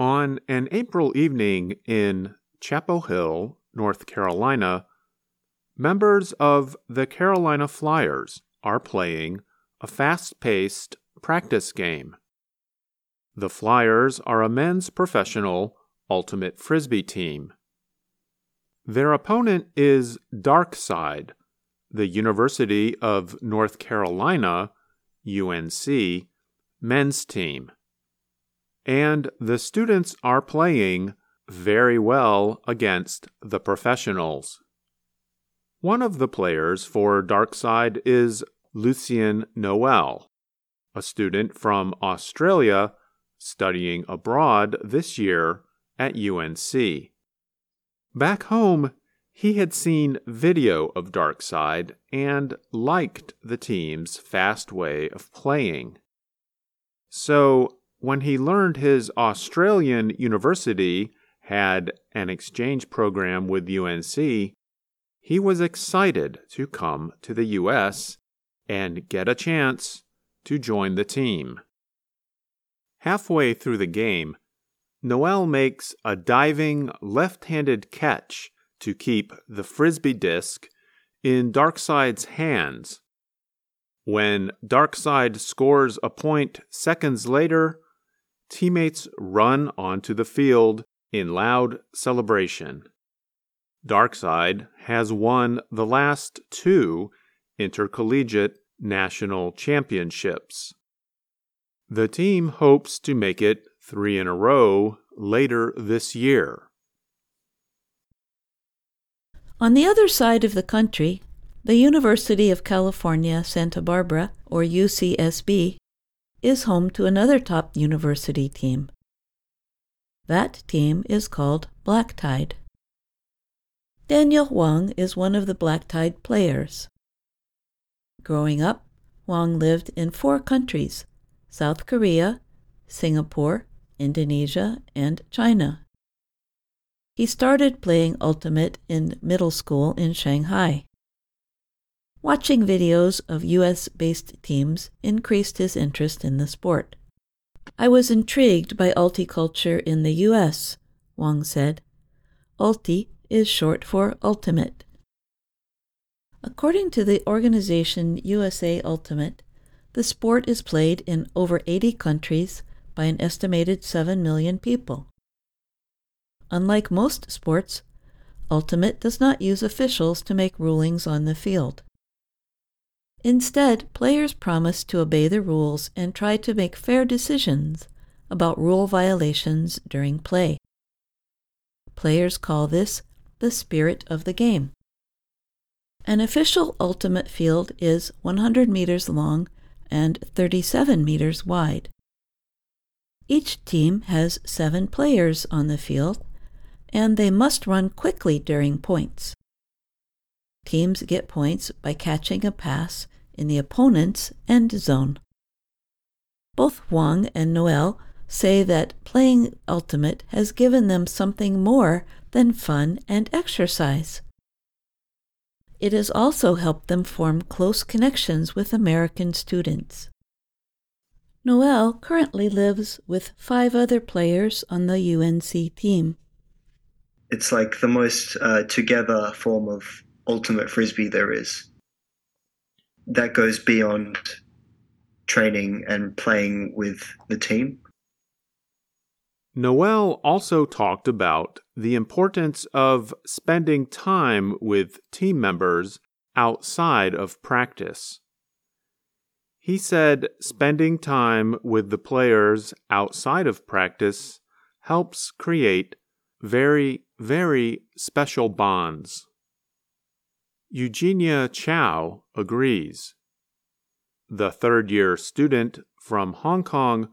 On an April evening in Chapel Hill, North Carolina, members of the Carolina Flyers are playing a fast paced practice game. The Flyers are a men's professional ultimate frisbee team. Their opponent is Darkside, the University of North Carolina, UNC, men's team and the students are playing very well against the professionals. One of the players for Darkside is Lucien Noel, a student from Australia studying abroad this year at UNC. Back home, he had seen video of Darkside and liked the team's fast way of playing. So when he learned his Australian university had an exchange program with UNC, he was excited to come to the US and get a chance to join the team. Halfway through the game, Noel makes a diving left handed catch to keep the frisbee disc in Darkside's hands. When Darkside scores a point seconds later, teammates run onto the field in loud celebration. Darkside has won the last two intercollegiate national championships. The team hopes to make it three in a row later this year. On the other side of the country, the University of California, Santa Barbara, or UCSB, is home to another top university team. That team is called Black Tide. Daniel Huang is one of the Black Tide players. Growing up, Huang lived in four countries South Korea, Singapore, Indonesia, and China. He started playing Ultimate in middle school in Shanghai. Watching videos of US based teams increased his interest in the sport. I was intrigued by ulticulture in the US, Huang said. Ulti is short for ultimate. According to the organization USA Ultimate, the sport is played in over 80 countries by an estimated 7 million people. Unlike most sports, Ultimate does not use officials to make rulings on the field. Instead, players promise to obey the rules and try to make fair decisions about rule violations during play. Players call this the spirit of the game. An official ultimate field is 100 meters long and 37 meters wide. Each team has seven players on the field, and they must run quickly during points. Teams get points by catching a pass in the opponent's end zone. Both Huang and Noel say that playing Ultimate has given them something more than fun and exercise. It has also helped them form close connections with American students. Noel currently lives with five other players on the UNC team. It's like the most uh, together form of ultimate frisbee there is that goes beyond training and playing with the team. Noel also talked about the importance of spending time with team members outside of practice. He said spending time with the players outside of practice helps create very, very special bonds. Eugenia Chow agrees. The third year student from Hong Kong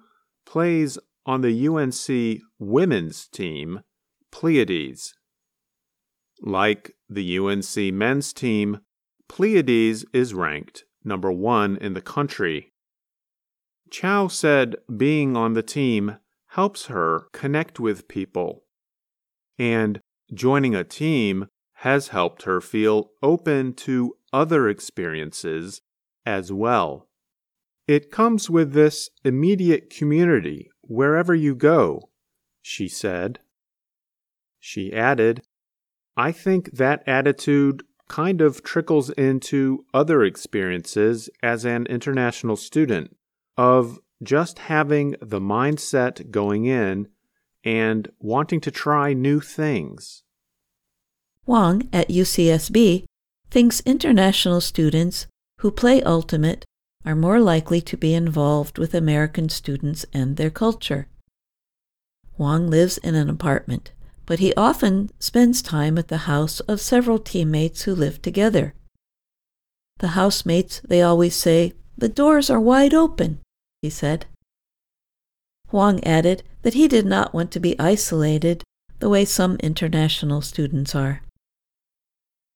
plays on the UNC women's team, Pleiades. Like the UNC men's team, Pleiades is ranked number one in the country. Chow said being on the team helps her connect with people, and joining a team has helped her feel open to other experiences as well. It comes with this immediate community wherever you go, she said. She added, I think that attitude kind of trickles into other experiences as an international student of just having the mindset going in and wanting to try new things. Huang at UCSB thinks international students who play Ultimate are more likely to be involved with American students and their culture. Huang lives in an apartment, but he often spends time at the house of several teammates who live together. The housemates, they always say, the doors are wide open, he said. Huang added that he did not want to be isolated the way some international students are.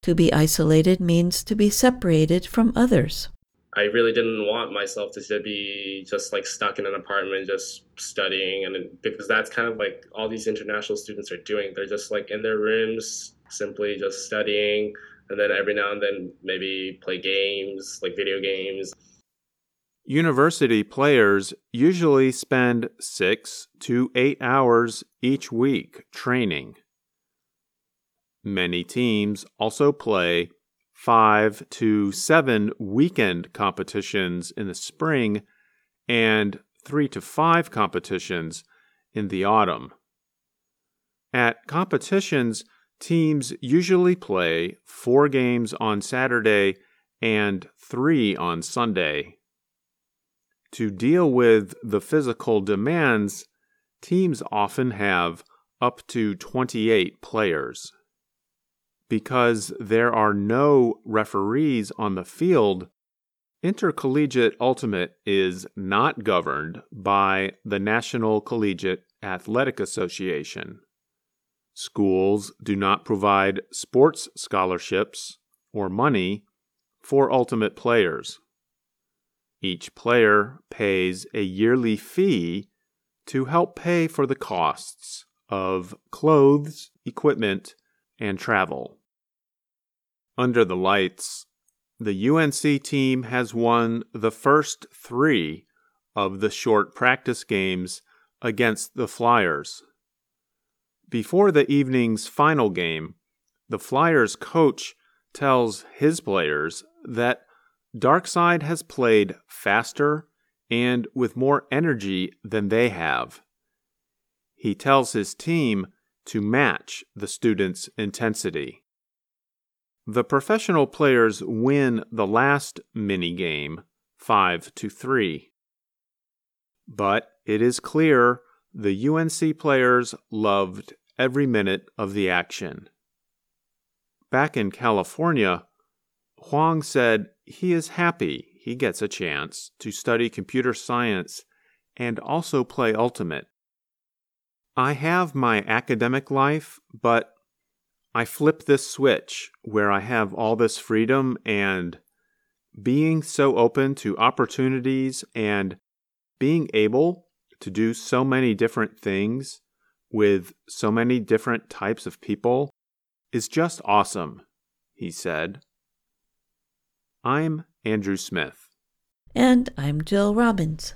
To be isolated means to be separated from others. I really didn't want myself to be just like stuck in an apartment just studying and because that's kind of like all these international students are doing they're just like in their rooms simply just studying and then every now and then maybe play games like video games University players usually spend 6 to 8 hours each week training. Many teams also play five to seven weekend competitions in the spring and three to five competitions in the autumn. At competitions, teams usually play four games on Saturday and three on Sunday. To deal with the physical demands, teams often have up to 28 players because there are no referees on the field, intercollegiate ultimate is not governed by the National Collegiate Athletic Association. Schools do not provide sports scholarships or money for ultimate players. Each player pays a yearly fee to help pay for the costs of clothes, equipment, and travel. Under the lights, the UNC team has won the first three of the short practice games against the Flyers. Before the evening's final game, the Flyers coach tells his players that Darkside has played faster and with more energy than they have. He tells his team to match the students' intensity. The professional players win the last mini game 5 to 3. But it is clear the UNC players loved every minute of the action. Back in California, Huang said he is happy he gets a chance to study computer science and also play Ultimate. I have my academic life, but I flip this switch where I have all this freedom and being so open to opportunities and being able to do so many different things with so many different types of people is just awesome, he said. I'm Andrew Smith. And I'm Jill Robbins.